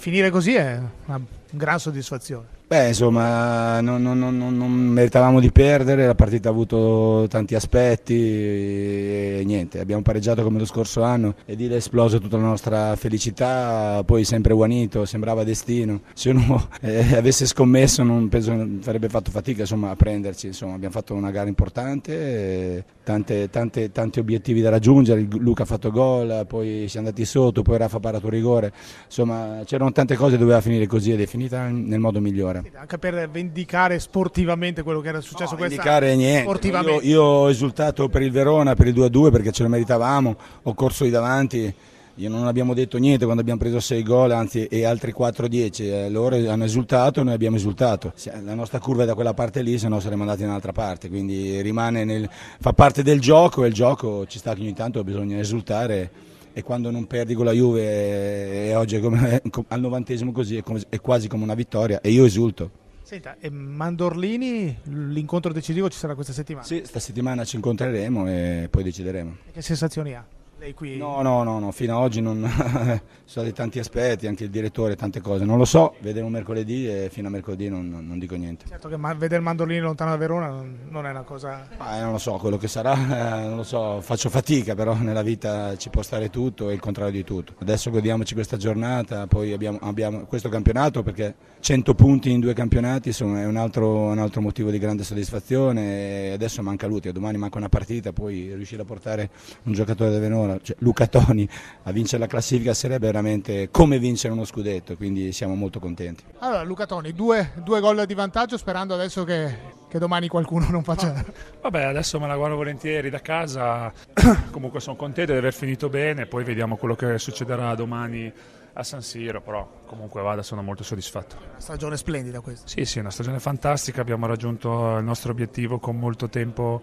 Finire così è una gran soddisfazione. Beh, insomma, non, non, non, non, meritavamo di perdere, la partita ha avuto tanti aspetti e niente, abbiamo pareggiato come lo scorso anno e lì è esplosa tutta la nostra felicità, poi sempre guanito, sembrava destino. Se uno eh, avesse scommesso non penso che avrebbe fatto fatica insomma, a prenderci, insomma, abbiamo fatto una gara importante, tante, tante, tanti obiettivi da raggiungere, Luca ha fatto gol, poi siamo andati sotto, poi Rafa ha parato rigore, insomma c'erano tante cose, doveva finire così ed è finita nel modo migliore. Anche per vendicare sportivamente quello che era successo no, questa vendicare niente. Io, io, ho esultato per il Verona, per il 2-2 perché ce lo meritavamo, ho corso di davanti. Io non abbiamo detto niente quando abbiamo preso 6 gol, anzi e altri 4-10, eh, loro hanno esultato, noi abbiamo esultato. La nostra curva è da quella parte lì, se no saremmo andati da un'altra parte, quindi rimane nel, fa parte del gioco e il gioco ci sta che ogni tanto bisogna esultare e quando non perdi con la Juve e oggi è come, al novantesimo così è, come, è quasi come una vittoria e io esulto. Senta, e Mandorlini, l'incontro decisivo ci sarà questa settimana? Sì, questa settimana ci incontreremo e poi decideremo. E che sensazioni ha? Lei qui... No, no, no, no, fino ad oggi non... sono stati tanti aspetti, anche il direttore, tante cose. Non lo so, vedremo mercoledì e fino a mercoledì non, non dico niente. Certo che ma vedere Mandorlini lontano da Verona non, è una cosa... Ah, non lo so, quello che sarà, eh, non lo so, faccio fatica, però nella vita ci può stare tutto e il contrario di tutto. Adesso godiamoci questa giornata, poi abbiamo, abbiamo questo campionato perché 100 punti in due campionati insomma, è un altro, un altro, motivo di grande soddisfazione e adesso manca l'ultimo, domani manca una partita, poi riuscire a portare un giocatore del Venora cioè Luca Toni a vincere la classifica sarebbe veramente come vincere uno scudetto, quindi siamo molto contenti. Allora Luca Toni, due, due gol di vantaggio sperando adesso che, che domani qualcuno non faccia... Vabbè, adesso me la guardo volentieri da casa, comunque sono contento di aver finito bene, poi vediamo quello che succederà domani a San Siro, però comunque vada, sono molto soddisfatto. Una stagione splendida questa. Sì, sì, una stagione fantastica, abbiamo raggiunto il nostro obiettivo con molto tempo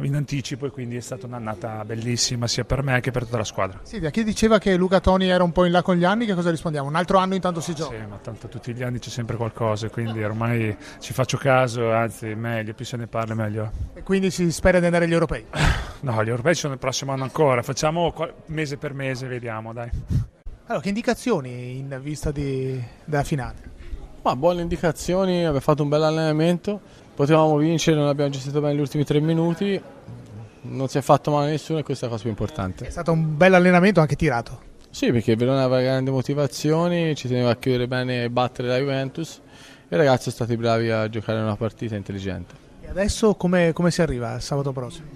in anticipo e quindi è stata un'annata bellissima sia per me che per tutta la squadra. Sì, da chi diceva che Luca Toni era un po' in là con gli anni, che cosa rispondiamo? Un altro anno intanto si gioca? Sì, ma tanto tutti gli anni c'è sempre qualcosa, quindi ormai ci faccio caso, anzi meglio, più se ne parla meglio. E quindi si spera di andare agli europei? No, gli europei sono il prossimo anno ancora, facciamo mese per mese, vediamo, dai. Allora, che indicazioni in vista di, della finale? Ma buone indicazioni, abbiamo fatto un bel allenamento, potevamo vincere, non abbiamo gestito bene gli ultimi tre minuti, non si è fatto male a nessuno e questa è la cosa più importante. È stato un bel allenamento anche tirato. Sì, perché Verona aveva grandi motivazioni, ci teneva a chiudere bene e battere la Juventus e i ragazzi sono stati bravi a giocare una partita intelligente. E adesso come, come si arriva sabato prossimo?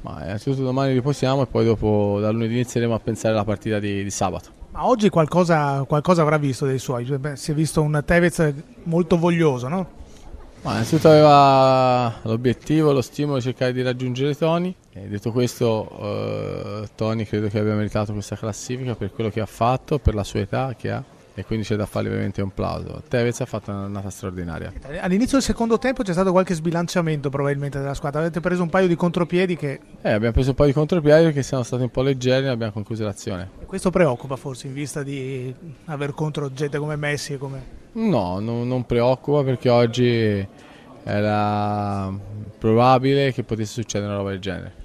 Ma innanzitutto domani riposiamo e poi dopo da lunedì inizieremo a pensare alla partita di, di sabato. Ma oggi qualcosa, qualcosa, avrà visto dei suoi? Beh, si è visto un Tevez molto voglioso, no? Ma innanzitutto aveva l'obiettivo, lo stimolo di cercare di raggiungere Tony. E detto questo, eh, Tony credo che abbia meritato questa classifica per quello che ha fatto, per la sua età che ha e quindi c'è da fargli veramente un plauso. Tevez ha fatto un'annata straordinaria. All'inizio del secondo tempo c'è stato qualche sbilanciamento probabilmente della squadra, avete preso un paio di contropiedi che... Eh, abbiamo preso un paio di contropiedi perché siamo stati un po' leggeri e abbiamo concluso l'azione. E questo preoccupa forse in vista di aver contro gente come Messi e come... No, non, non preoccupa perché oggi era probabile che potesse succedere una roba del genere.